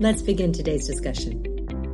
Let's begin today's discussion.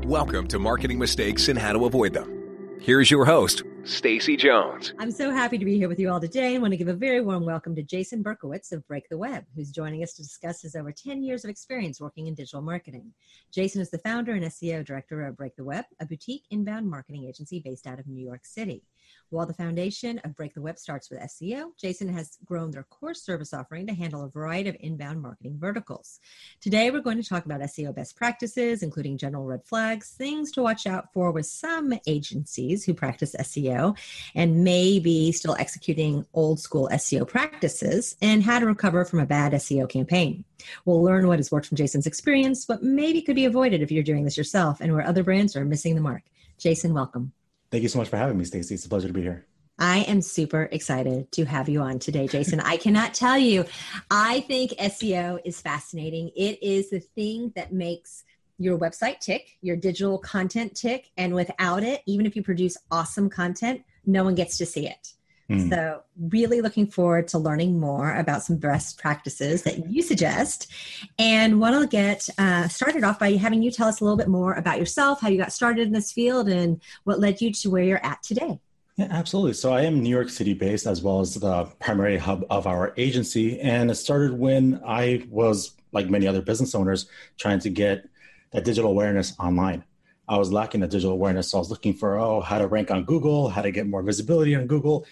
Welcome to Marketing Mistakes and How to Avoid Them. Here's your host, Stacy Jones. I'm so happy to be here with you all today and want to give a very warm welcome to Jason Berkowitz of Break the Web, who's joining us to discuss his over 10 years of experience working in digital marketing. Jason is the founder and SEO director of Break the Web, a boutique inbound marketing agency based out of New York City. While the foundation of Break the Web starts with SEO, Jason has grown their core service offering to handle a variety of inbound marketing verticals. Today, we're going to talk about SEO best practices, including general red flags, things to watch out for with some agencies who practice SEO and maybe still executing old school SEO practices, and how to recover from a bad SEO campaign. We'll learn what has worked from Jason's experience, what maybe could be avoided if you're doing this yourself, and where other brands are missing the mark. Jason, welcome. Thank you so much for having me, Stacy. It's a pleasure to be here. I am super excited to have you on today, Jason. I cannot tell you, I think SEO is fascinating. It is the thing that makes your website tick, your digital content tick, and without it, even if you produce awesome content, no one gets to see it. Mm. So, really looking forward to learning more about some best practices that you suggest. And want to get uh, started off by having you tell us a little bit more about yourself, how you got started in this field, and what led you to where you're at today. Yeah, absolutely. So I am New York City based as well as the primary hub of our agency. And it started when I was, like many other business owners, trying to get that digital awareness online. I was lacking the digital awareness. So I was looking for, oh, how to rank on Google, how to get more visibility on Google.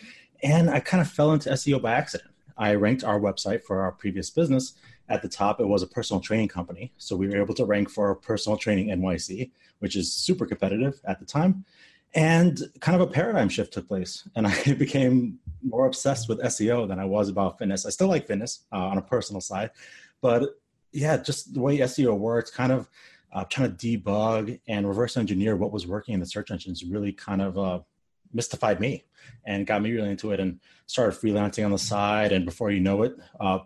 And I kind of fell into SEO by accident. I ranked our website for our previous business. At the top, it was a personal training company. So we were able to rank for personal training NYC, which is super competitive at the time. And kind of a paradigm shift took place. And I became more obsessed with SEO than I was about fitness. I still like fitness uh, on a personal side. But yeah, just the way SEO works, kind of uh, trying to debug and reverse engineer what was working in the search engines really kind of uh, mystified me and got me really into it and started freelancing on the side. And before you know it, uh,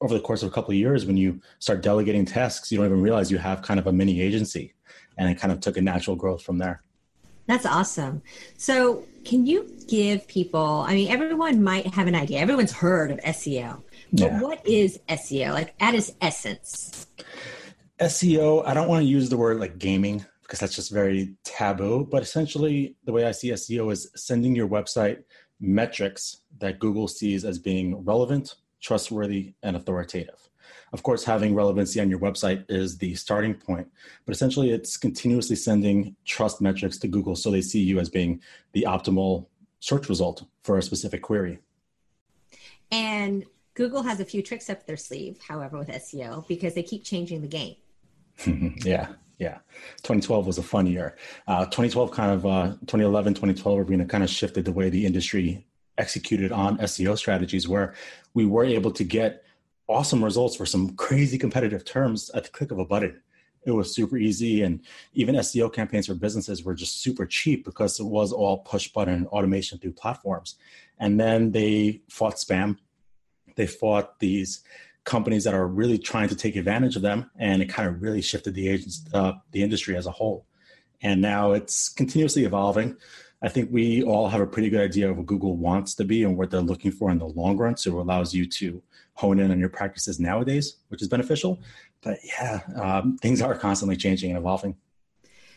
over the course of a couple of years, when you start delegating tasks, you don't even realize you have kind of a mini agency. And it kind of took a natural growth from there. That's awesome. So, can you give people, I mean, everyone might have an idea, everyone's heard of SEO, but yeah. what is SEO, like at its essence? SEO, I don't want to use the word like gaming because that's just very taboo. But essentially, the way I see SEO is sending your website metrics that Google sees as being relevant, trustworthy, and authoritative. Of course, having relevancy on your website is the starting point, but essentially, it's continuously sending trust metrics to Google so they see you as being the optimal search result for a specific query. And Google has a few tricks up their sleeve, however, with SEO because they keep changing the game. yeah, yeah, 2012 was a fun year. Uh, 2012 kind of uh, 2011, 2012 arena kind of shifted the way the industry executed on SEO strategies, where we were able to get awesome results for some crazy competitive terms at the click of a button. It was super easy, and even SEO campaigns for businesses were just super cheap because it was all push button automation through platforms. And then they fought spam. They fought these companies that are really trying to take advantage of them, and it kind of really shifted the agents, uh, the industry as a whole. And now it's continuously evolving. I think we all have a pretty good idea of what Google wants to be and what they're looking for in the long run. So it allows you to hone in on your practices nowadays, which is beneficial. But yeah, um, things are constantly changing and evolving.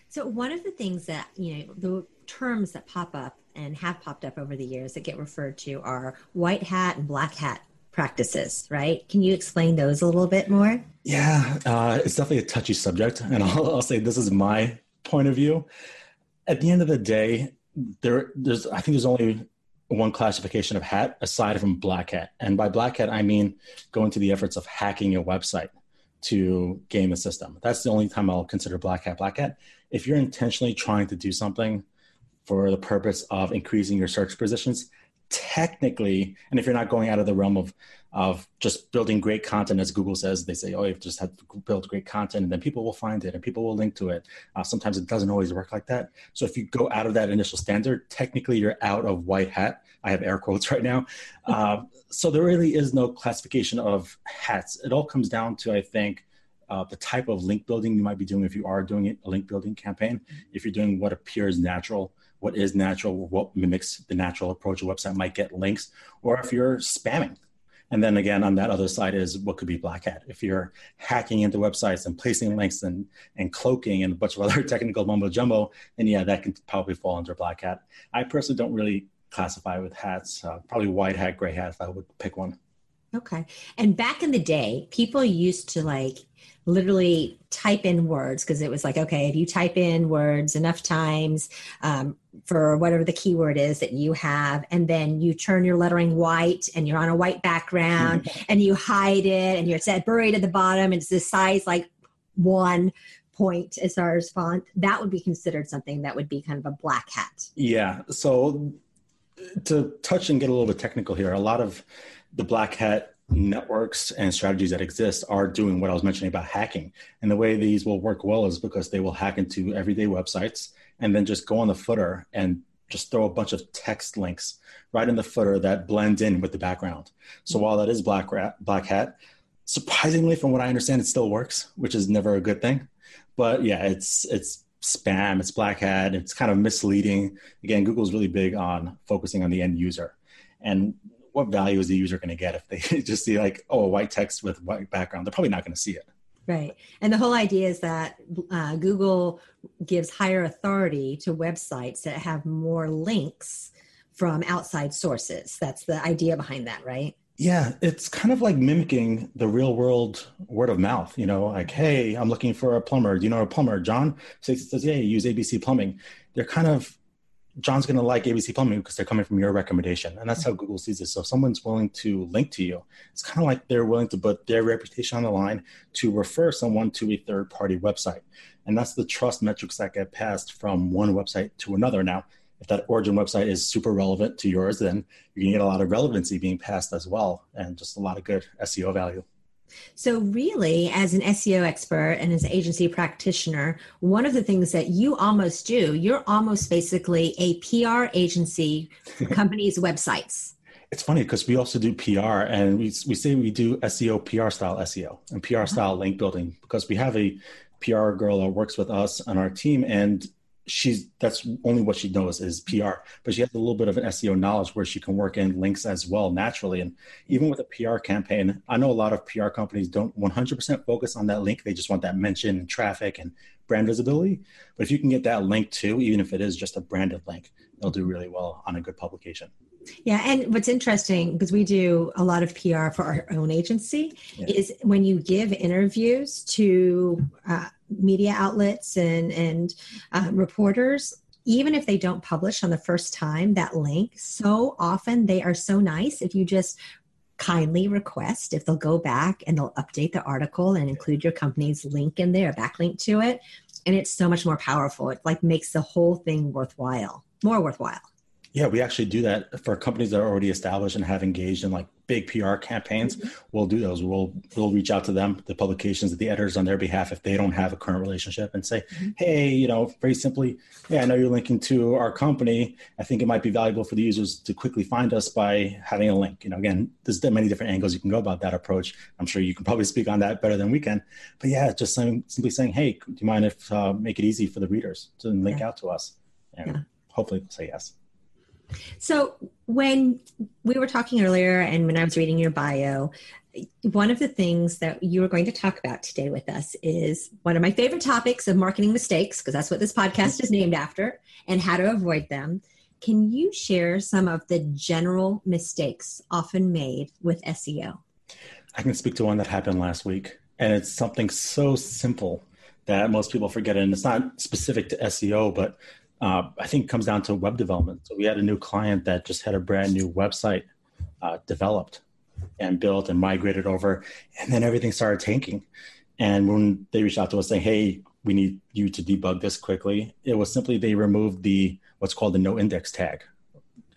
So one of the things that you know, the terms that pop up and have popped up over the years that get referred to are white hat and black hat practices, right? Can you explain those a little bit more? Yeah, uh, it's definitely a touchy subject, and I'll, I'll, say this is my point of view. At the end of the day, there, there's I think there's only one classification of hat aside from black hat, and by black hat I mean going to the efforts of hacking your website to game the system. That's the only time I'll consider black hat black hat. If you're intentionally trying to do something for the purpose of increasing your search positions, technically, and if you're not going out of the realm of of just building great content, as Google says, they say, oh, you just have to build great content, and then people will find it and people will link to it. Uh, sometimes it doesn't always work like that. So if you go out of that initial standard, technically you're out of white hat. I have air quotes right now. Uh, so there really is no classification of hats. It all comes down to, I think, uh, the type of link building you might be doing if you are doing a link building campaign. If you're doing what appears natural, what is natural, what mimics the natural approach a website might get links, or if you're spamming. And then again, on that other side is what could be black hat. If you're hacking into websites and placing links and, and cloaking and a bunch of other technical mumbo jumbo, then yeah, that can probably fall under black hat. I personally don't really classify with hats, uh, probably white hat, gray hat, if I would pick one. Okay. And back in the day, people used to like literally type in words because it was like, okay, if you type in words enough times um, for whatever the keyword is that you have, and then you turn your lettering white and you're on a white background mm-hmm. and you hide it and you're set buried at the bottom and it's the size like one point as far as font, that would be considered something that would be kind of a black hat. Yeah. So to touch and get a little bit technical here, a lot of the black hat networks and strategies that exist are doing what I was mentioning about hacking. And the way these will work well is because they will hack into everyday websites and then just go on the footer and just throw a bunch of text links right in the footer that blend in with the background. So while that is black rat, black hat, surprisingly, from what I understand, it still works, which is never a good thing. But yeah, it's it's spam, it's black hat, it's kind of misleading. Again, Google's really big on focusing on the end user. And what value is the user going to get if they just see like oh a white text with white background they're probably not going to see it. Right. And the whole idea is that uh, google gives higher authority to websites that have more links from outside sources. That's the idea behind that right? Yeah it's kind of like mimicking the real world word of mouth you know like hey i'm looking for a plumber. Do you know a plumber? John says, says yeah use abc plumbing. They're kind of John's going to like ABC Plumbing because they're coming from your recommendation. And that's how Google sees it. So if someone's willing to link to you, it's kind of like they're willing to put their reputation on the line to refer someone to a third party website. And that's the trust metrics that get passed from one website to another. Now, if that origin website is super relevant to yours, then you're to get a lot of relevancy being passed as well and just a lot of good SEO value. So, really, as an SEO expert and as an agency practitioner, one of the things that you almost do, you're almost basically a PR agency for companies' websites. It's funny because we also do PR and we, we say we do SEO, PR style SEO and PR uh-huh. style link building because we have a PR girl that works with us on our team and she's that's only what she knows is PR, but she has a little bit of an SEO knowledge where she can work in links as well naturally. And even with a PR campaign, I know a lot of PR companies don't 100% focus on that link. They just want that mention and traffic and brand visibility. But if you can get that link too, even if it is just a branded link, they'll do really well on a good publication. Yeah, and what's interesting because we do a lot of PR for our own agency yeah. is when you give interviews to uh, media outlets and and uh, reporters even if they don't publish on the first time that link so often they are so nice if you just kindly request if they'll go back and they'll update the article and include your company's link in there backlink to it and it's so much more powerful. It like makes the whole thing worthwhile more worthwhile yeah, we actually do that for companies that are already established and have engaged in like big PR campaigns. Mm-hmm. We'll do those. We'll we'll reach out to them, the publications, the editors on their behalf if they don't have a current relationship, and say, mm-hmm. hey, you know, very simply, yeah, I know you're linking to our company. I think it might be valuable for the users to quickly find us by having a link. You know, again, there's many different angles you can go about that approach. I'm sure you can probably speak on that better than we can. But yeah, just saying, simply saying, hey, do you mind if uh, make it easy for the readers to link yeah. out to us? And yeah. hopefully, they'll say yes. So, when we were talking earlier and when I was reading your bio, one of the things that you are going to talk about today with us is one of my favorite topics of marketing mistakes, because that's what this podcast is named after, and how to avoid them. Can you share some of the general mistakes often made with SEO? I can speak to one that happened last week, and it's something so simple that most people forget it. And it's not specific to SEO, but uh, I think comes down to web development. So we had a new client that just had a brand new website uh, developed and built and migrated over, and then everything started tanking. And when they reached out to us saying, "Hey, we need you to debug this quickly," it was simply they removed the what's called the no index tag.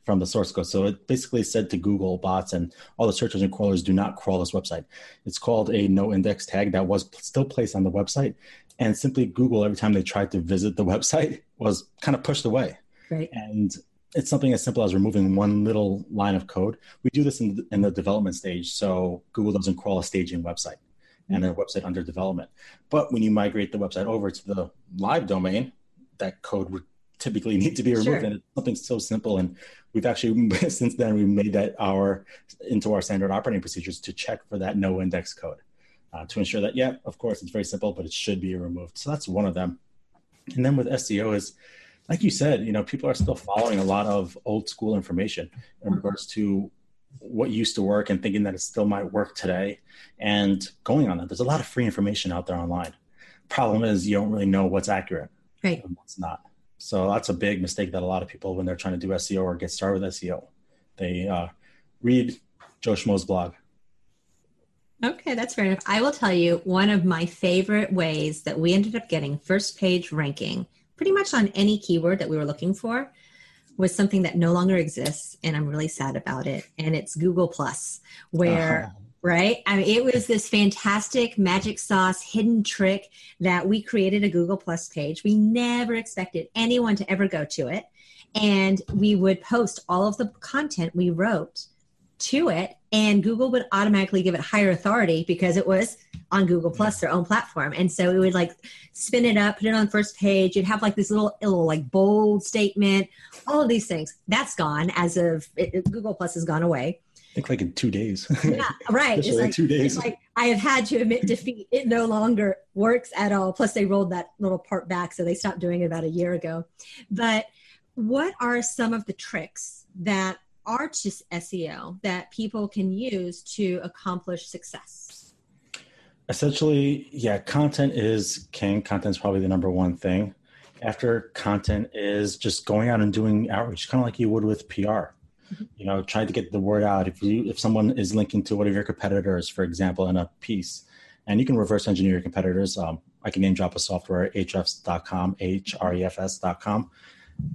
from the source code. So it basically said to Google bots and all the search engine crawlers do not crawl this website. It's called a no index tag that was still placed on the website. And simply Google, every time they tried to visit the website, was kind of pushed away. Right. And it's something as simple as removing one little line of code. We do this in, in the development stage, so Google doesn't crawl a staging website and a website under development. But when you migrate the website over to the live domain, that code would typically need to be removed. Sure. And it's something so simple. And we've actually, since then, we made that our into our standard operating procedures to check for that no index code uh, to ensure that, yeah, of course, it's very simple, but it should be removed. So that's one of them. And then with SEO is, like you said, you know, people are still following a lot of old school information in regards to what used to work and thinking that it still might work today and going on that. There's a lot of free information out there online. Problem is you don't really know what's accurate right. and what's not. So that's a big mistake that a lot of people, when they're trying to do SEO or get started with SEO, they uh, read Joe Schmo's blog. Okay, that's fair enough. I will tell you one of my favorite ways that we ended up getting first page ranking pretty much on any keyword that we were looking for was something that no longer exists and i'm really sad about it and it's google plus where uh-huh. right i mean it was this fantastic magic sauce hidden trick that we created a google plus page we never expected anyone to ever go to it and we would post all of the content we wrote to it and google would automatically give it higher authority because it was on google plus their own platform and so it would like spin it up put it on the first page you'd have like this little, little like bold statement all of these things that's gone as of it, it, google plus has gone away I think like in two days. yeah, right. it's like, two days. like I have had to admit defeat. It no longer works at all. Plus, they rolled that little part back, so they stopped doing it about a year ago. But what are some of the tricks that are just SEO that people can use to accomplish success? Essentially, yeah, content is king. Content is probably the number one thing. After content is just going out and doing outreach, kind of like you would with PR. Mm-hmm. You know, trying to get the word out. If you if someone is linking to one of your competitors, for example, in a piece, and you can reverse engineer your competitors. Um, I can name drop a software, ahrefs.com, H-R-E-F-S.com.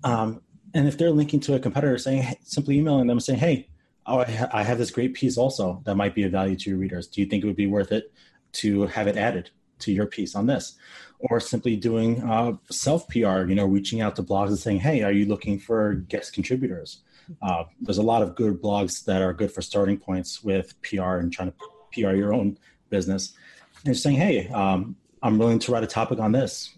Um, and if they're linking to a competitor saying simply emailing them saying hey oh, I, ha- I, have this great piece also that might be of value to your readers. Do you think it would be worth it to have it added to your piece on this? Or simply doing uh, self pr you know reaching out to blogs and saying hey are you looking for guest contributors? Uh, there's a lot of good blogs that are good for starting points with pr and trying to pr your own business. And saying hey um, i'm willing to write a topic on this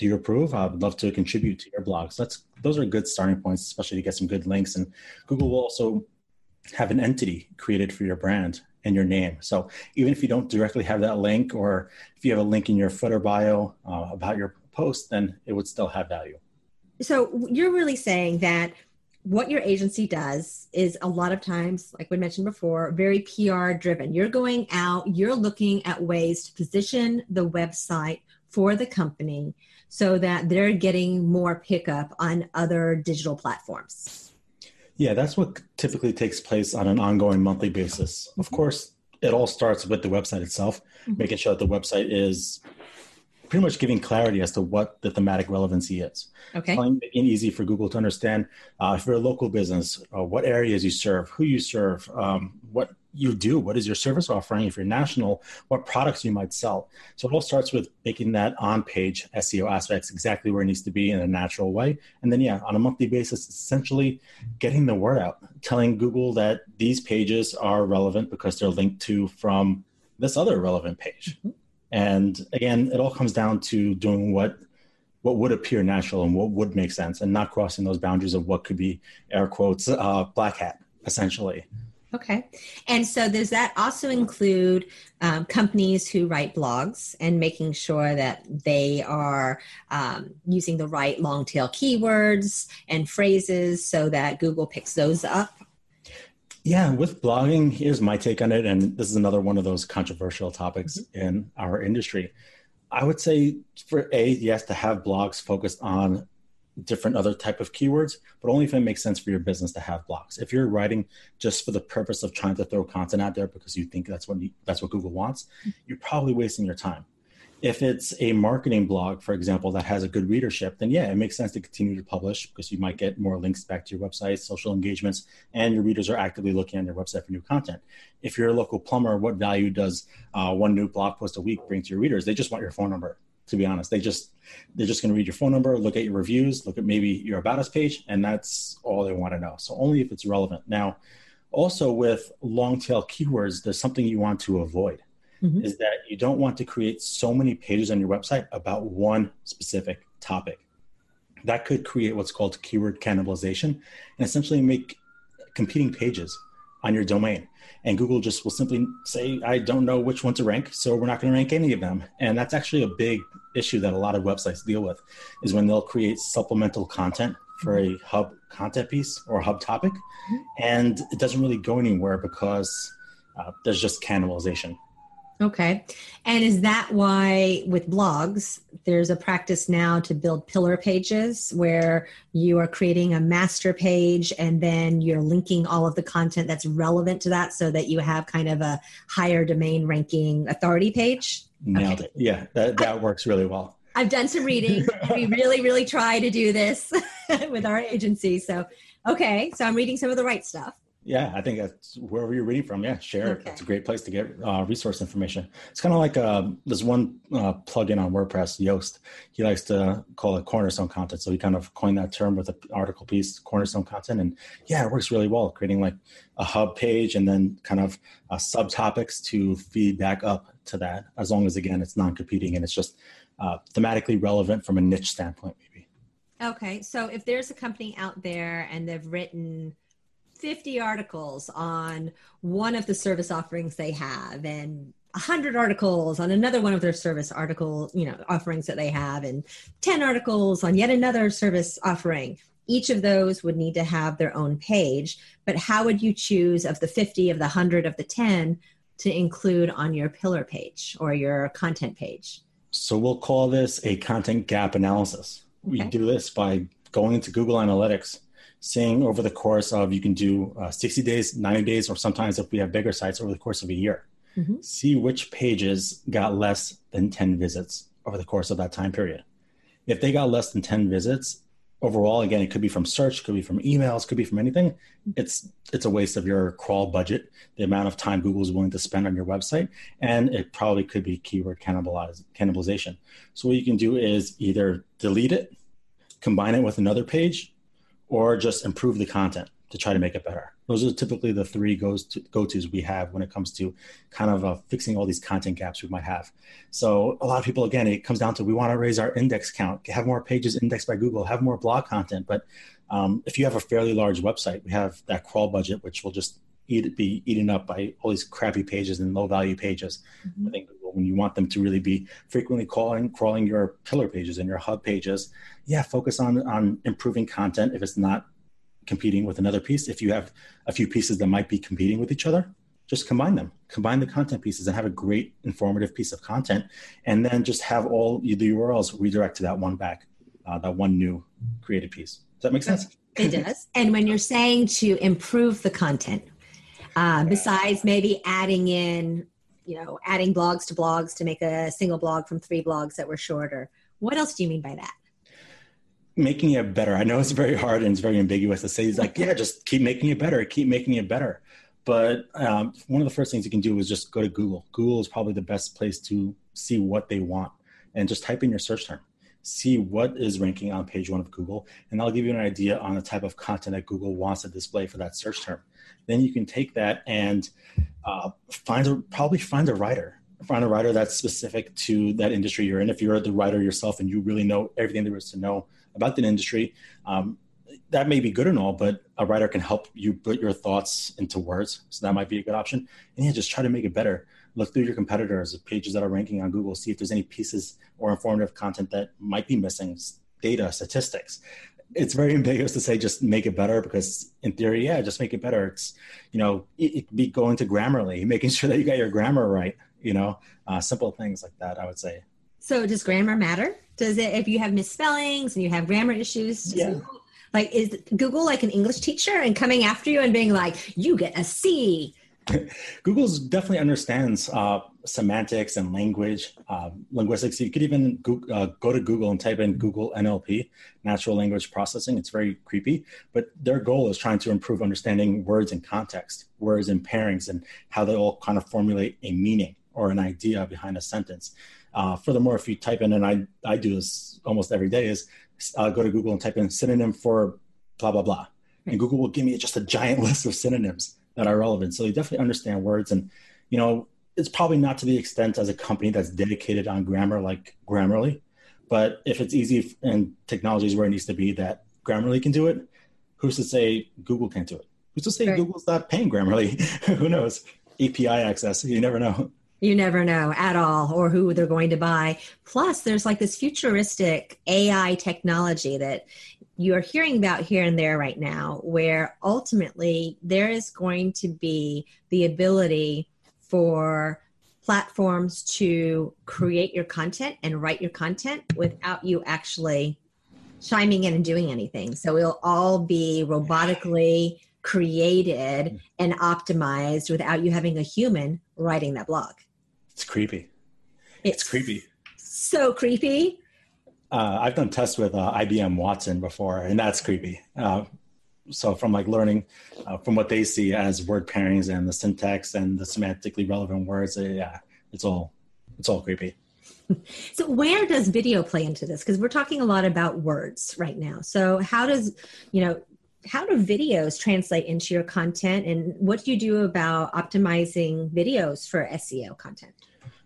do you approve? I would love to contribute to your blogs. That's those are good starting points, especially to get some good links. And Google will also have an entity created for your brand and your name. So even if you don't directly have that link, or if you have a link in your footer bio uh, about your post, then it would still have value. So you're really saying that what your agency does is a lot of times, like we mentioned before, very PR driven. You're going out, you're looking at ways to position the website for the company so that they're getting more pickup on other digital platforms. Yeah, that's what typically takes place on an ongoing monthly basis. Of mm-hmm. course, it all starts with the website itself, mm-hmm. making sure that the website is pretty much giving clarity as to what the thematic relevancy is. Okay. Making easy for Google to understand uh, if you're a local business, uh, what areas you serve, who you serve, um, what you do, what is your service offering, if you're national, what products you might sell. So it all starts with making that on page SEO aspects exactly where it needs to be in a natural way. And then, yeah, on a monthly basis, essentially getting the word out, telling Google that these pages are relevant because they're linked to from this other relevant page. Mm-hmm. And again, it all comes down to doing what what would appear natural and what would make sense, and not crossing those boundaries of what could be air quotes uh, black hat, essentially. Okay. And so does that also include um, companies who write blogs and making sure that they are um, using the right long tail keywords and phrases so that Google picks those up? Yeah, with blogging, here's my take on it. And this is another one of those controversial topics mm-hmm. in our industry. I would say for A, yes, to have blogs focused on different other type of keywords, but only if it makes sense for your business to have blogs. If you're writing just for the purpose of trying to throw content out there because you think that's what you, that's what Google wants, mm-hmm. you're probably wasting your time. If it's a marketing blog, for example, that has a good readership, then yeah, it makes sense to continue to publish because you might get more links back to your website, social engagements, and your readers are actively looking on your website for new content. If you're a local plumber, what value does uh, one new blog post a week bring to your readers? They just want your phone number. To be honest, they just they're just going to read your phone number, look at your reviews, look at maybe your about us page, and that's all they want to know. So only if it's relevant. Now, also with long tail keywords, there's something you want to avoid mm-hmm. is that you don't want to create so many pages on your website about one specific topic. That could create what's called keyword cannibalization and essentially make competing pages on your domain. And Google just will simply say, I don't know which one to rank, so we're not going to rank any of them. And that's actually a big issue that a lot of websites deal with is when they'll create supplemental content for a hub content piece or a hub topic, mm-hmm. and it doesn't really go anywhere because uh, there's just cannibalization. Okay. And is that why with blogs, there's a practice now to build pillar pages where you are creating a master page and then you're linking all of the content that's relevant to that so that you have kind of a higher domain ranking authority page? Nailed okay. it. Yeah, that, that works really well. I've done some reading and we really, really try to do this with our agency. So, okay. So I'm reading some of the right stuff. Yeah, I think that's wherever you're reading from. Yeah, share okay. it. It's a great place to get uh, resource information. It's kind of like uh, there's one uh, plugin on WordPress, Yoast. He likes to call it cornerstone content. So he kind of coined that term with an article piece, cornerstone content. And yeah, it works really well, creating like a hub page and then kind of uh, subtopics to feed back up to that, as long as, again, it's non competing and it's just uh, thematically relevant from a niche standpoint, maybe. Okay. So if there's a company out there and they've written, 50 articles on one of the service offerings they have and 100 articles on another one of their service article you know offerings that they have and 10 articles on yet another service offering. Each of those would need to have their own page but how would you choose of the 50 of the 100 of the 10 to include on your pillar page or your content page? So we'll call this a content gap analysis. Okay. we do this by going into google analytics seeing over the course of you can do uh, 60 days 90 days or sometimes if we have bigger sites over the course of a year. Mm-hmm. see which pages got less than 10 visits over the course of that time period. If they got less than 10 visits overall again it could be from search could be from emails could be from anything it's it's a waste of your crawl budget the amount of time google is willing to spend on your website and it probably could be keyword cannibaliz- cannibalization. So what you can do is either delete it combine it with another page or just improve the content to try to make it better. Those are typically the three goes to, go-tos we have when it comes to kind of uh, fixing all these content gaps we might have. So a lot of people, again, it comes down to we want to raise our index count, have more pages indexed by Google, have more blog content. But um, if you have a fairly large website, we have that crawl budget, which will just eat, be eaten up by all these crappy pages and low value pages. Mm-hmm. I think when you want them to really be frequently crawling crawling your pillar pages and your hub pages yeah focus on on improving content if it's not competing with another piece. If you have a few pieces that might be competing with each other just combine them. Combine the content pieces and have a great informative piece of content. And then just have all the urls redirect to that one back uh, that one new created piece. Does that make sense? It does. And when you're saying to improve the content uh, besides maybe adding in you know, adding blogs to blogs to make a single blog from three blogs that were shorter. What else do you mean by that? Making it better. I know it's very hard and it's very ambiguous to say. It's like, yeah, just keep making it better, keep making it better. But um, one of the first things you can do is just go to Google. Google is probably the best place to see what they want and just type in your search term. See what is ranking on page one of Google, and that'll give you an idea on the type of content that Google wants to display for that search term. Then you can take that and uh, find a, probably find a writer. Find a writer that's specific to that industry you're in. If you're the writer yourself and you really know everything there is to know about that industry um, that may be good and all but a writer can help you put your thoughts into words. So that might be a good option. And yeah just try to make it better look through your competitors pages that are ranking on google see if there's any pieces or informative content that might be missing data statistics it's very ambiguous to say just make it better because in theory, yeah, just make it better. It's you know it, it be going to Grammarly, making sure that you got your grammar right. You know, uh, simple things like that. I would say. So does grammar matter? Does it if you have misspellings and you have grammar issues? Yeah. like is Google like an English teacher and coming after you and being like, you get a C Google's definitely understands uh, semantics and language, uh, linguistics. You could even go, uh, go to Google and type in Google NLP, natural language processing. It's very creepy, but their goal is trying to improve understanding words in context, words in pairings, and how they all kind of formulate a meaning or an idea behind a sentence. Uh, furthermore, if you type in, and I, I do this almost every day, is uh, go to Google and type in synonym for blah, blah, blah. And Google will give me just a giant list of synonyms that are relevant. So you definitely understand words. And, you know, it's probably not to the extent as a company that's dedicated on grammar like Grammarly. But if it's easy and technology is where it needs to be that Grammarly can do it, who's to say Google can't do it? Who's to say right. Google's not paying Grammarly? Who knows? API access, you never know. You never know at all or who they're going to buy. Plus, there's like this futuristic AI technology that you're hearing about here and there right now, where ultimately there is going to be the ability for platforms to create your content and write your content without you actually chiming in and doing anything. So it'll all be robotically created and optimized without you having a human writing that blog. It's creepy. It's, it's creepy. So creepy. Uh, I've done tests with uh, IBM Watson before, and that's creepy. Uh, so from like learning uh, from what they see as word pairings and the syntax and the semantically relevant words, uh, yeah, it's all it's all creepy. So where does video play into this? Because we're talking a lot about words right now. So how does you know how do videos translate into your content, and what do you do about optimizing videos for SEO content?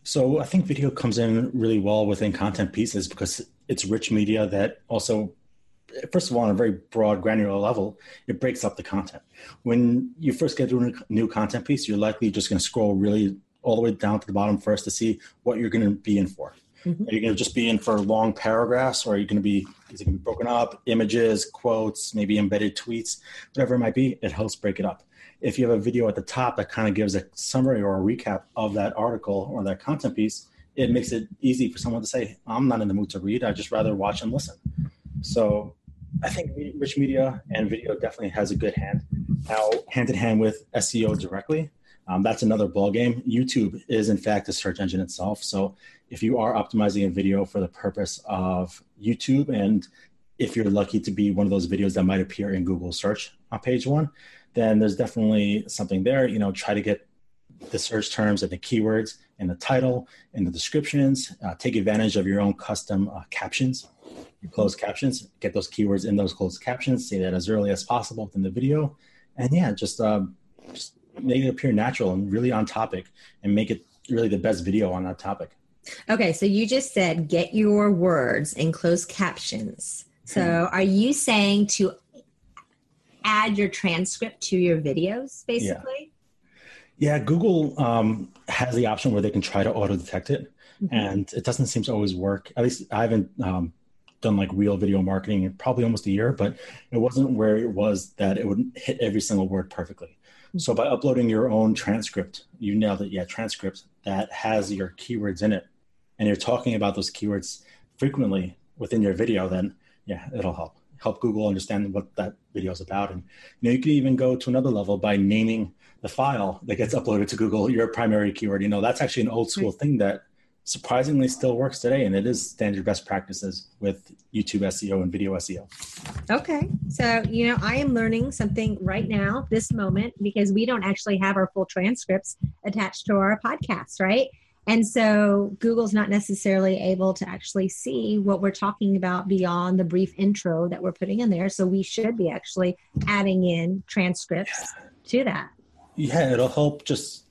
So I think video comes in really well within content pieces because it's rich media that also first of all on a very broad granular level it breaks up the content. When you first get to a new content piece you're likely just going to scroll really all the way down to the bottom first to see what you're going to be in for. Mm-hmm. are you going to just be in for long paragraphs or are you going to be is it going to be broken up images quotes maybe embedded tweets whatever it might be it helps break it up if you have a video at the top that kind of gives a summary or a recap of that article or that content piece, it makes it easy for someone to say, I'm not in the mood to read. I just rather watch and listen. So I think rich media and video definitely has a good hand. Now, hand in hand with SEO directly, um, that's another ballgame. YouTube is, in fact, a search engine itself. So if you are optimizing a video for the purpose of YouTube, and if you're lucky to be one of those videos that might appear in Google search on page one, then there's definitely something there. You know, try to get the search terms and the keywords in the title, in the descriptions. Uh, take advantage of your own custom uh, captions, your closed captions. Get those keywords in those closed captions. Say that as early as possible within the video, and yeah, just, uh, just make it appear natural and really on topic, and make it really the best video on that topic. Okay, so you just said get your words in closed captions. So, hmm. are you saying to add your transcript to your videos, basically? Yeah, yeah Google um, has the option where they can try to auto detect it, mm-hmm. and it doesn't seem to always work. At least I haven't um, done like real video marketing in probably almost a year, but it wasn't where it was that it would hit every single word perfectly. Mm-hmm. So by uploading your own transcript, you nailed it. Yeah, transcript that has your keywords in it, and you're talking about those keywords frequently within your video, then yeah, it'll help help Google understand what that video is about. And you know, you can even go to another level by naming the file that gets uploaded to Google your primary keyword. You know, that's actually an old school thing that surprisingly still works today, and it is standard best practices with YouTube SEO and video SEO. Okay, so you know, I am learning something right now, this moment, because we don't actually have our full transcripts attached to our podcast, right? And so Google's not necessarily able to actually see what we're talking about beyond the brief intro that we're putting in there. So we should be actually adding in transcripts yeah. to that. Yeah, it'll help just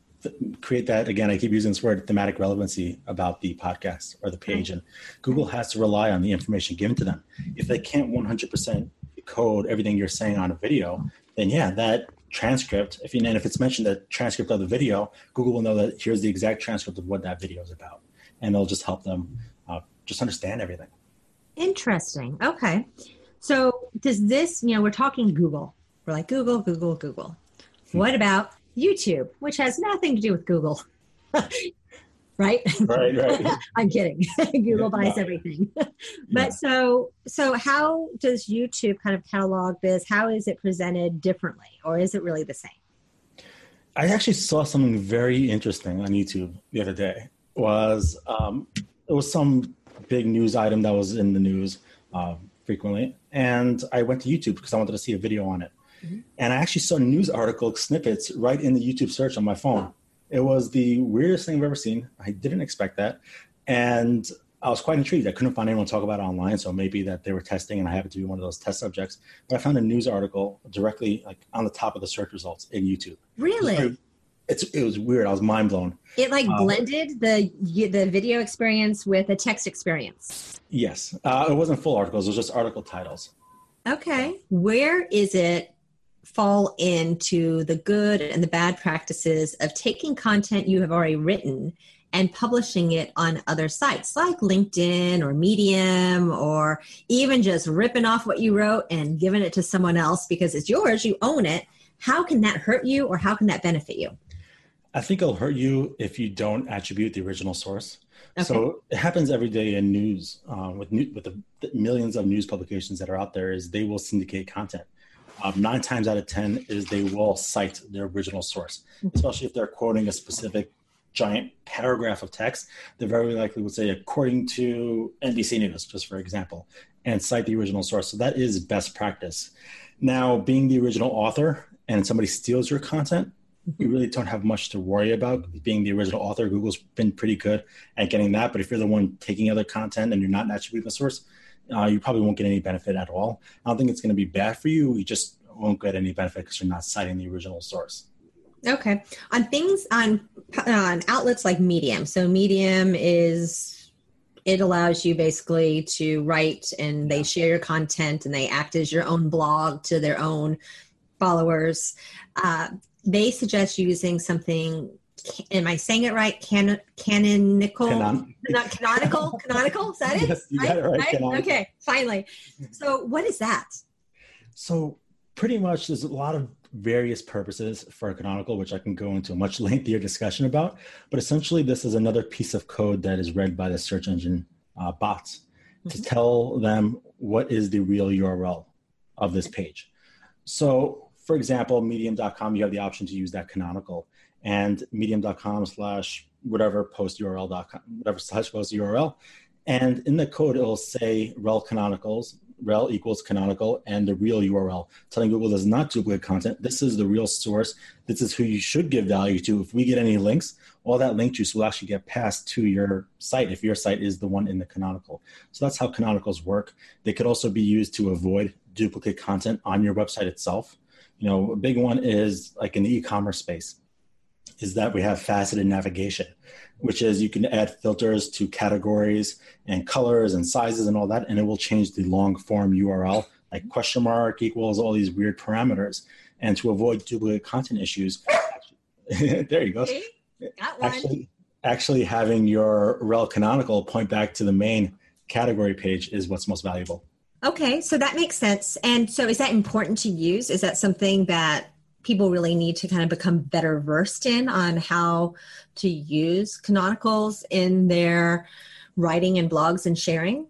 create that again i keep using this word thematic relevancy about the podcast or the page and google has to rely on the information given to them if they can't 100% code everything you're saying on a video then yeah that transcript, if you and if it's mentioned the transcript of the video, Google will know that here's the exact transcript of what that video is about, and it'll just help them uh, just understand everything. Interesting. Okay, so does this? You know, we're talking Google. We're like Google, Google, Google. What about YouTube, which has nothing to do with Google? right? Right, right. I'm kidding. Google buys everything. but yeah. so so how does YouTube kind of catalog this? How is it presented differently or is it really the same? I actually saw something very interesting on YouTube the other day. Was um, it was some big news item that was in the news uh, frequently, and I went to YouTube because I wanted to see a video on it. Mm-hmm. And I actually saw news article snippets right in the YouTube search on my phone. It was the weirdest thing I've ever seen. I didn't expect that, and I was quite intrigued. I couldn't find anyone to talk about it online, so maybe that they were testing, and I happened to be one of those test subjects. But I found a news article directly like on the top of the search results in YouTube. Really? It's it was weird. I was mind blown. It like um, blended the the video experience with a text experience. Yes, uh, it wasn't full articles. It was just article titles. Okay, where is it fall into the good and the bad practices of taking content you have already written and publishing it on other sites like LinkedIn or Medium or even just ripping off what you wrote and giving it to someone else because it's yours, you own it. How can that hurt you or how can that benefit you? I think it'll hurt you if you don't attribute the original source. Okay. So it happens every day in news uh, with new, with the, the, millions of news publications that are out there. Is they will syndicate content. Um, nine times out of ten is they will cite their original source, mm-hmm. especially if they're quoting a specific giant paragraph of text, they very likely would say, according to NBC News, just for example, and cite the original source. So that is best practice. Now, being the original author and somebody steals your content, you really don't have much to worry about. Being the original author, Google's been pretty good at getting that. But if you're the one taking other content and you're not attributing the source, uh, you probably won't get any benefit at all. I don't think it's going to be bad for you. You just won't get any benefit because you're not citing the original source. Okay. On things on on outlets like Medium. So Medium is it allows you basically to write and they share your content and they act as your own blog to their own followers. Uh, they suggest using something am I saying it right? Can, canonical, Canon- canonical, canonical. Is that it? Yes, you got it right. right? Okay, finally. So, what is that? So, pretty much, there's a lot of various purposes for canonical, which I can go into a much lengthier discussion about. But essentially, this is another piece of code that is read by the search engine uh, bots mm-hmm. to tell them what is the real URL of this page. So, for example, medium.com, you have the option to use that canonical, and medium.com slash whatever post URL.com, whatever slash post URL. And in the code, it'll say rel canonicals rel equals canonical and the real URL, telling Google does not duplicate content. This is the real source. This is who you should give value to. If we get any links, all that link juice will actually get passed to your site if your site is the one in the canonical. So that's how canonicals work. They could also be used to avoid duplicate content on your website itself. You know, a big one is like in the e-commerce space is that we have faceted navigation, which is you can add filters to categories and colors and sizes and all that, and it will change the long form URL, like question mark equals all these weird parameters. And to avoid duplicate content issues, there you go. Actually, actually having your rel canonical point back to the main category page is what's most valuable. Okay, so that makes sense. And so is that important to use? Is that something that people really need to kind of become better versed in on how to use canonicals in their writing and blogs and sharing?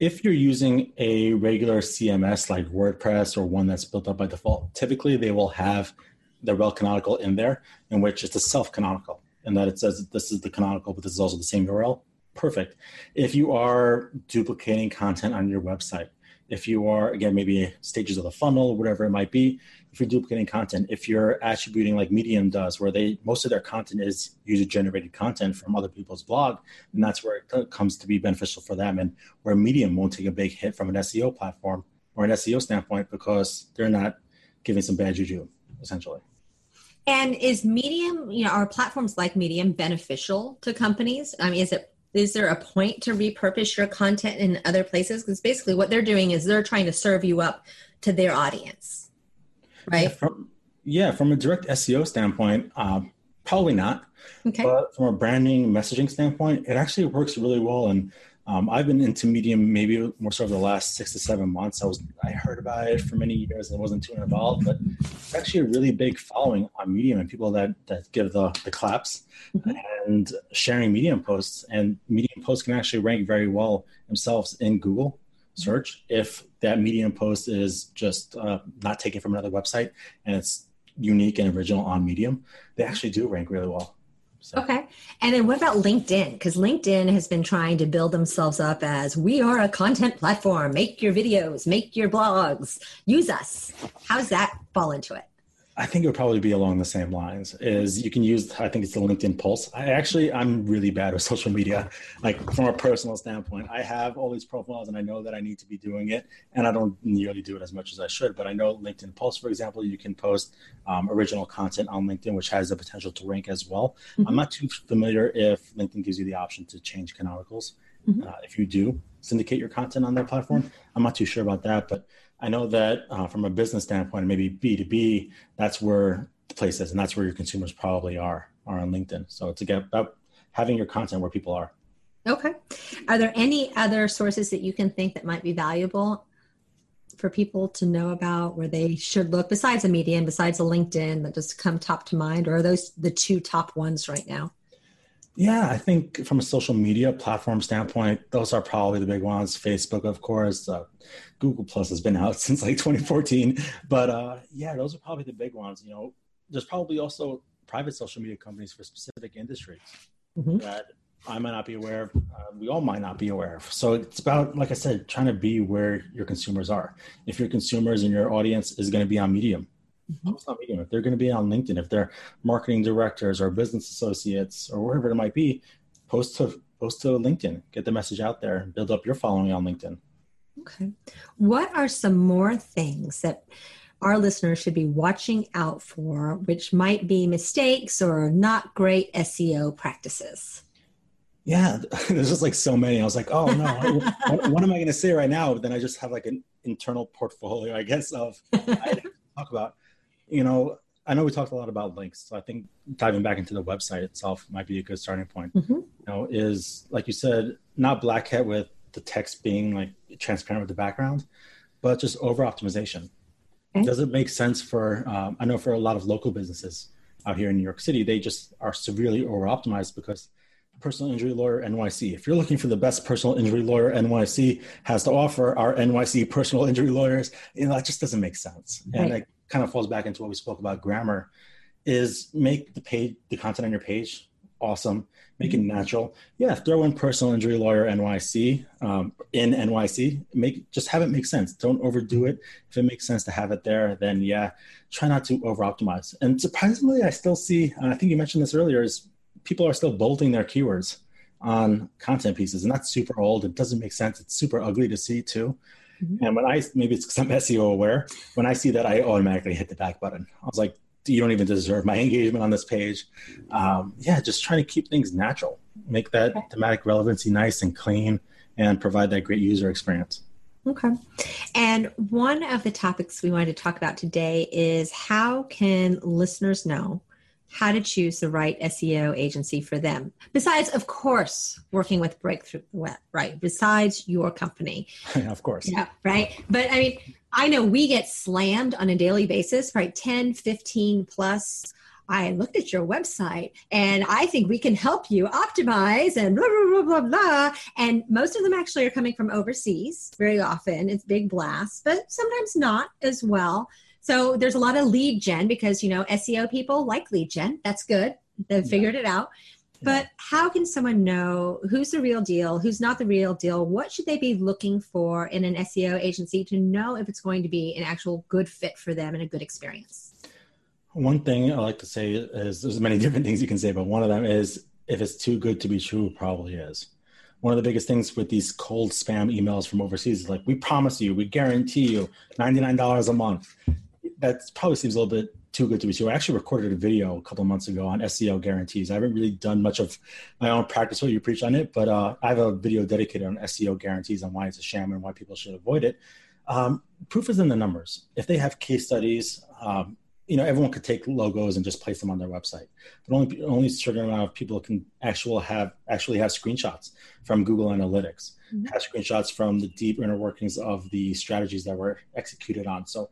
If you're using a regular CMS like WordPress or one that's built up by default, typically they will have the rel canonical in there, in which it's a self canonical, and that it says this is the canonical, but this is also the same URL. Perfect. If you are duplicating content on your website, if you are again maybe stages of the funnel or whatever it might be if you're duplicating content if you're attributing like medium does where they most of their content is user generated content from other people's blog and that's where it comes to be beneficial for them. And where medium won't take a big hit from an seo platform or an seo standpoint because they're not giving some bad juju essentially. And is medium you know are platforms like medium beneficial to companies? I mean is it is there a point to repurpose your content in other places? Because basically what they're doing is they're trying to serve you up to their audience right yeah from, yeah, from a direct seo standpoint um, probably not okay. but from a branding messaging standpoint it actually works really well and um, I've been into Medium maybe more so over the last six to seven months. I was I heard about it for many years and wasn't too involved, but it's actually a really big following on Medium and people that that give the the claps mm-hmm. and sharing Medium posts. And Medium posts can actually rank very well themselves in Google search if that Medium post is just uh, not taken from another website and it's unique and original on Medium, they actually do rank really well. So. Okay. And then what about LinkedIn? Because LinkedIn has been trying to build themselves up as we are a content platform. Make your videos, make your blogs, use us. How's that fall into it? I think it would probably be along the same lines. Is you can use I think it's the LinkedIn Pulse. I actually I'm really bad with social media. Like from a personal standpoint, I have all these profiles and I know that I need to be doing it, and I don't nearly do it as much as I should. But I know LinkedIn Pulse, for example, you can post um, original content on LinkedIn, which has the potential to rank as well. Mm-hmm. I'm not too familiar if LinkedIn gives you the option to change canonicals. Mm-hmm. Uh, if you do syndicate your content on their platform, I'm not too sure about that, but I know that uh, from a business standpoint, maybe B2B, that's where the place is, and that's where your consumers probably are, are on LinkedIn. So to get about having your content where people are. Okay. Are there any other sources that you can think that might be valuable for people to know about where they should look besides a medium, besides a LinkedIn that just come top to mind, or are those the two top ones right now? Yeah, I think from a social media platform standpoint, those are probably the big ones. Facebook, of course. Uh, Google Plus has been out since like 2014, but uh, yeah, those are probably the big ones. You know, there's probably also private social media companies for specific industries mm-hmm. that I might not be aware of. Uh, we all might not be aware of. So it's about, like I said, trying to be where your consumers are. If your consumers and your audience is going to be on Medium, mm-hmm. Medium. If they're going to be on LinkedIn, if they're marketing directors or business associates or wherever it might be, post to post to LinkedIn. Get the message out there. Build up your following on LinkedIn. Okay. What are some more things that our listeners should be watching out for, which might be mistakes or not great SEO practices? Yeah, there's just like so many. I was like, oh no, what, what, am I going to say right now? But then I just have like an internal portfolio, I guess, of I talk about you know, I know we talked a lot about links, so I think diving back into the website itself might be a good starting point. Mm-hmm. You know, is like you said, not black hat with the text being like transparent with the background, but just over optimization. Okay. Does it make sense for? Um, I know for a lot of local businesses out here in New York City, they just are severely over optimized because personal injury lawyer NYC. If you're looking for the best personal injury lawyer NYC has to offer, our NYC personal injury lawyers, you know, that just doesn't make sense. Right. And kind of falls back into what we spoke about grammar is make the page the content on your page awesome make it mm-hmm. natural. Yeah throw in personal injury lawyer nyc um, in nyc make just have it make sense. Don't overdo it. If it makes sense to have it there then yeah try not to over optimize and surprisingly i still see i think you mentioned this earlier is people are still bolting their keywords on content pieces. And that's super old. It doesn't make sense. It's super ugly to see too Mm-hmm. And when I maybe it's because I'm SEO aware, when I see that, I automatically hit the back button. I was like, you don't even deserve my engagement on this page. Um, yeah, just trying to keep things natural, make that okay. thematic relevancy nice and clean, and provide that great user experience. Okay. And one of the topics we wanted to talk about today is how can listeners know how to choose the right SEO agency for them. Besides, of course, working with Break The Web, right? Besides your company. of course. Yeah, right. But I mean, I know we get slammed on a daily basis, right? 10, 15 plus. I looked at your website and I think we can help you optimize and blah, blah, blah, blah, blah. And most of them actually are coming from overseas very often. It's big blasts, but sometimes not as well. So there's a lot of lead gen because, you know, SEO people like lead gen. That's good. They've figured it out. But how can someone know who's the real deal, who's not the real deal? What should they be looking for in an SEO agency to know if it's going to be an actual good fit for them and a good experience? One thing I like to say is there's many different things you can say, but one of them is if it's too good to be true, probably is. One of the biggest things with these cold spam emails from overseas is like, we promise you, we guarantee you $99 a month that probably seems a little bit too good to be true. I actually recorded a video a couple months ago on SEO guarantees. I haven't really done much of my own practice what you preach on it, but uh, I have a video dedicated on SEO guarantees and why it's a sham and why people should avoid it. Um, proof is in the numbers. If they have case studies, um, you know, everyone could take logos and just place them on their website, but only only a certain amount of people can actual have actually have screenshots from Google Analytics, mm-hmm. have screenshots from the deep inner workings of the strategies that were executed on. So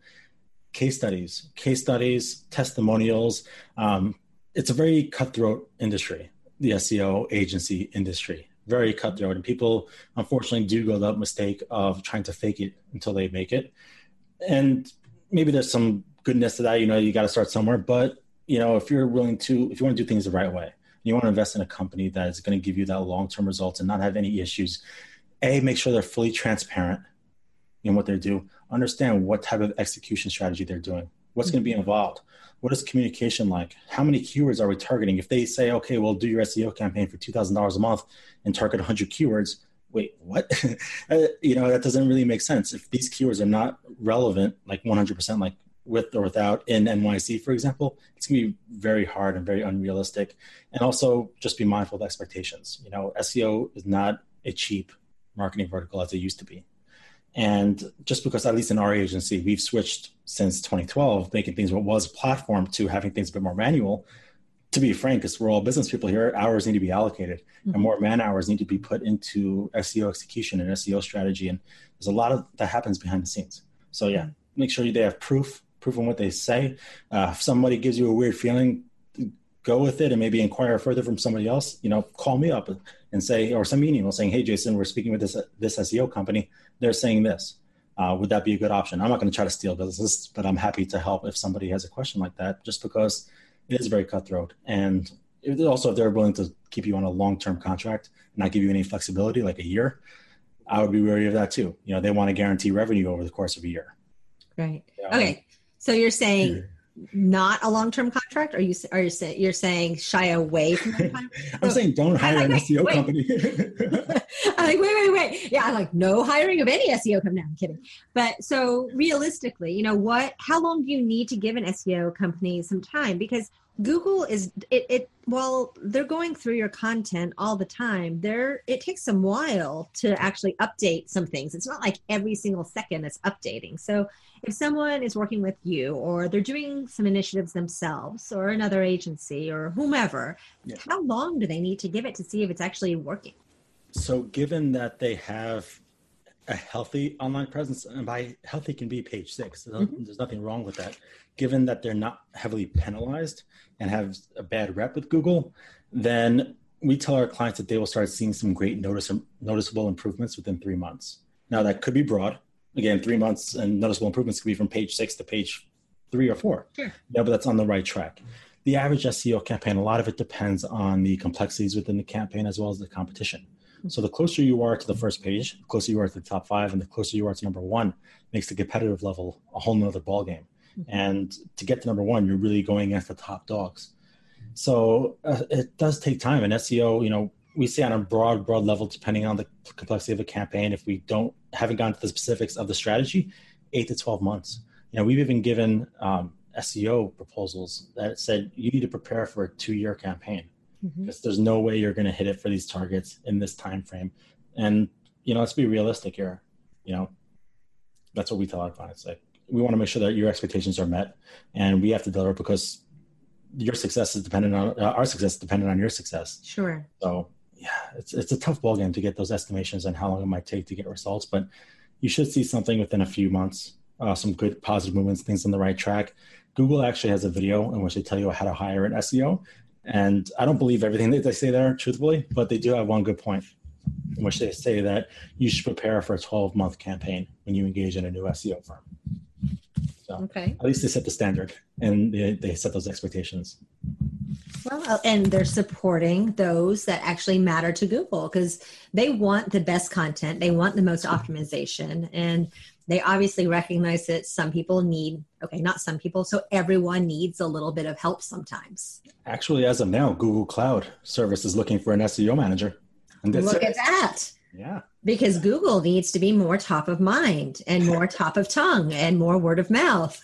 case studies, case studies, testimonials. Um, it's a very cutthroat industry, the SEO agency industry, very cutthroat. And people, unfortunately, do go that mistake of trying to fake it until they make it. And maybe there's some goodness to that. You know, you got to start somewhere. But you know, if you're willing to, if you want to do things the right way, you want to invest in a company that is going to give you that long-term results and not have any issues. A, make sure they're fully transparent in what they do. Understand what type of execution strategy they're doing. What's going to be involved? What is communication like? How many keywords are we targeting? If they say, okay, we'll do your SEO campaign for two thousand dollars a month and target 100 keywords, wait, what? Uh, you know, that doesn't really make sense. If these keywords are not relevant, like 100%, like with or without in NYC, for example, it's going to be very hard and very unrealistic. And also just be mindful of expectations. You know, SEO is not a cheap marketing vertical as it used to be. And just because, at least in our agency, we've switched since 2012, making things what was platform to having things a bit more manual, to be frank, because we're all business people here, hours need to be allocated mm-hmm. and more man hours need to be put into SEO execution and SEO strategy. And there's a lot of that happens behind the scenes. So yeah, mm-hmm. make sure they have proof, proof on what they say. Uh, if somebody gives you a weird feeling, go with it and maybe inquire further from somebody else. You know, call me up and say, or some email saying, "Hey, Jason, we're speaking with this this SEO company. They're saying this. Uh, would that be a good option?" I'm not going to try to steal business, but I'm happy to help if somebody has a question like that, just because it is very cutthroat. And also, if they're willing to keep you on a long term contract, not give you any flexibility, like a year, I would be wary of that too. You know, they want to guarantee revenue over the course of a year. Right. Yeah. Okay. So you're saying not a long term contract? Are you are you saying you're saying shy away from that I'm saying don't hire like, an SEO wait. company. I'm like, wait, wait, wait. Yeah, I'm like, no hiring of any SEO company. No, I'm kidding. But so realistically, you know, what how long do you need to give an SEO company some time? Because Google is it, it while they're going through your content all the time, there it takes some while to actually update some things. It's not like every single second it's updating. So if someone is working with you or they're doing some initiatives themselves or another agency or whomever, yeah. how long do they need to give it to see if it's actually working? So given that they have a healthy online presence, and by healthy can be page 6 mm-hmm. there's nothing wrong with that. Given that they're not heavily penalized and have a bad rep with Google, then we tell our clients that they will start seeing some great notice, noticeable improvements within three months. Now that could be broad. Again, three months and noticeable improvements could be from page six to page three or four. Sure. Yeah, but that's on the right track. The average SEO campaign, a lot of it depends on the complexities within the campaign as well as the competition. So the closer you are to the first page, the closer you are to the top five, and the closer you are to number one, makes the competitive level a whole nother ballgame. Mm-hmm. And to get to number one, you're really going against the top dogs. So uh, it does take time. And SEO, you know, we say on a broad, broad level, depending on the complexity of a campaign, if we don't haven't gone to the specifics of the strategy, eight to twelve months. You know, we've even given um, SEO proposals that said you need to prepare for a two-year campaign mm-hmm. because there's no way you're going to hit it for these targets in this time frame. And you know, let's be realistic here. You know, that's what we tell our clients. Like, we want to make sure that your expectations are met, and we have to deliver because your success is dependent on uh, our success is dependent on your success. Sure. So yeah, it's it's a tough ballgame to get those estimations and how long it might take to get results, but you should see something within a few months. Uh, some good positive movements, things on the right track. Google actually has a video in which they tell you how to hire an SEO, and I don't believe everything that they say there, truthfully, but they do have one good point in which they say that you should prepare for a 12 month campaign when you engage in a new SEO firm. So okay. at least they set the standard and they, they set those expectations. Well, uh, and they're supporting those that actually matter to Google because they want the best content, they want the most optimization, and they obviously recognize that some people need okay not some people so everyone needs a little bit of help sometimes. Actually as of now google cloud service is looking for an seo manager. And look at that. Yeah. Because google needs to be more top of mind and more top of tongue and more word of mouth.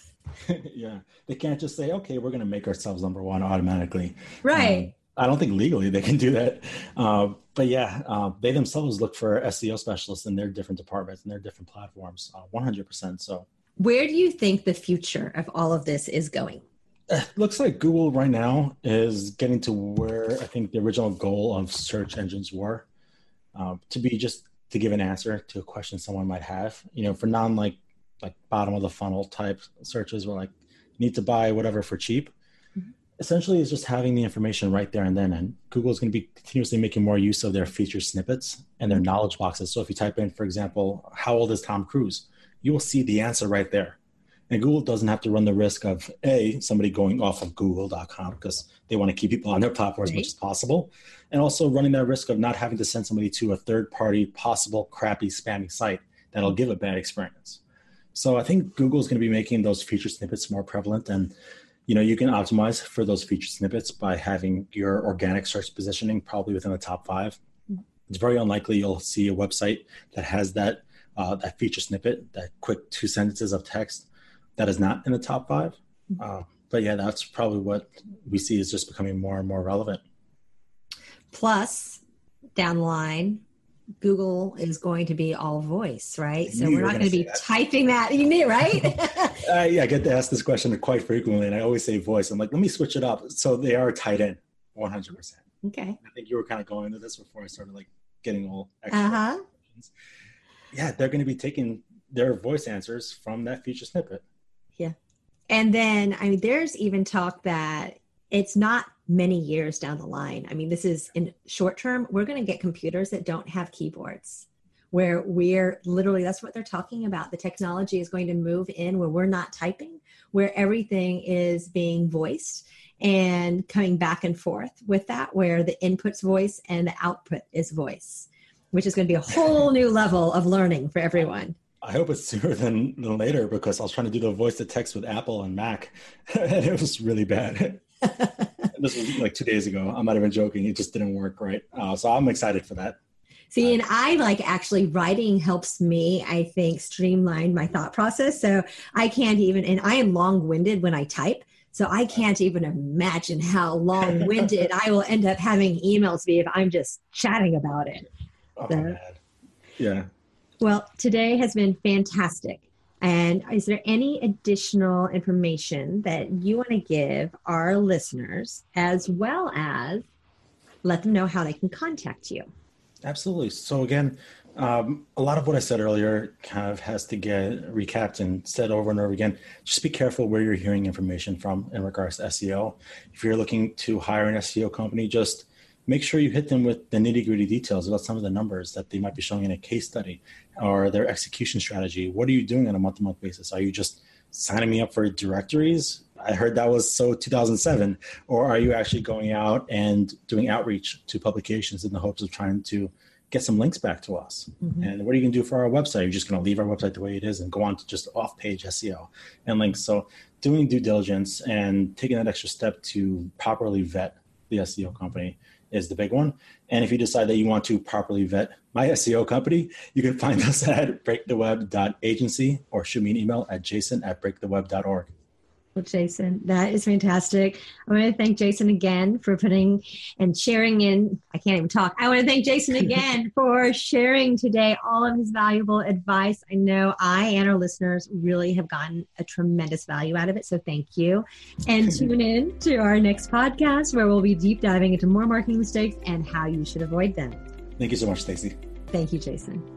Yeah. They can't just say okay we're going to make ourselves number one automatically. Right. Um, I don't think legally they can do that. Uh, but yeah, uh, they themselves look for SEO specialists in their different departments and their different platforms, uh, 100%. So, where do you think the future of all of this is going? It looks like Google right now is getting to where I think the original goal of search engines were uh, to be just to give an answer to a question someone might have. You know, for non like like bottom of the funnel type searches, where like need to buy whatever for cheap essentially is just having the information right there and then. And Google is going to be continuously making more use of their feature snippets and their knowledge boxes. So if you type in, for example, how old is Tom Cruise, you will see the answer right there. And Google doesn't have to run the risk of A, somebody going off of google.com because they want to keep people on their platform as much as possible. And also running that risk of not having to send somebody to a third party, possible crappy, spammy site that'll give a bad experience. So I think Google is going to be making those feature snippets more prevalent. And, you know, you can optimize for those feature snippets by having your organic search positioning probably within the top five. It's very unlikely you'll see a website that has that uh, that feature snippet, that quick two sentences of text that is not in the top 5 mm-hmm. uh, but yeah, that's probably what we see is just becoming more and more relevant. Plus, down the line, Google is going to be all voice, right? So we're not going to be that. typing that. You knew, right? uh, yeah, I get to ask this question quite frequently, and I always say voice. I'm like, let me switch it up. So they are tied in 100%. Okay. I think you were kind of going into this before I started like getting all extra uh-huh. questions. Yeah, they're going to be taking their voice answers from that feature snippet. Yeah. And then, I mean, there's even talk that it's not many years down the line. I mean, this is in short term, we're going to get computers that don't have keyboards where we're literally, that's what they're talking about. The technology is going to move in where we're not typing, where everything is being voiced and coming back and forth with that, where the input's voice and the output is voice, which is going to be a whole new level of learning for everyone. I hope it's sooner than, than later because I was trying to do the voice to text with Apple and Mac, and it was really bad. this was like two days ago. I'm not even joking. It just didn't work right. Uh, so I'm excited for that. See, and I like actually writing helps me, I think, streamline my thought process. So I can't even, and I am long winded when I type. So I can't even imagine how long winded I will end up having emails be if I'm just chatting about it. Oh, so, yeah. Well, today has been fantastic. And is there any additional information that you want to give our listeners as well as let them know how they can contact you? Absolutely. So, again, um, a lot of what I said earlier kind of has to get recapped and said over and over again. Just be careful where you're hearing information from in regards to SEO. If you're looking to hire an SEO company, just make sure you hit them with the nitty gritty details about some of the numbers that they might be showing in a case study or their execution strategy. What are you doing on a month to month basis? Are you just signing me up for directories? I heard that was so 2007. Or are you actually going out and doing outreach to publications in the hopes of trying to get some links back to us? Mm-hmm. And what are you going to do for our website? Are You're just going to leave our website the way it is and go on to just off page SEO and links. So doing due diligence and taking that extra step to properly vet the SEO company is the big one. And if you decide that you want to properly vet my SEO company, you can find us at breaktheweb.agency or shoot me an email at jason at breaktheweb.org. Well, Jason, that is fantastic. I want to thank Jason again for putting and sharing in. I can't even talk. I want to thank Jason again for sharing today all of his valuable advice. I know I and our listeners really have gotten a tremendous value out of it. So thank you. And tune in to our next podcast where we'll be deep diving into more marketing mistakes and how you should avoid them. Thank you so much, Stacy. Thank you, Jason.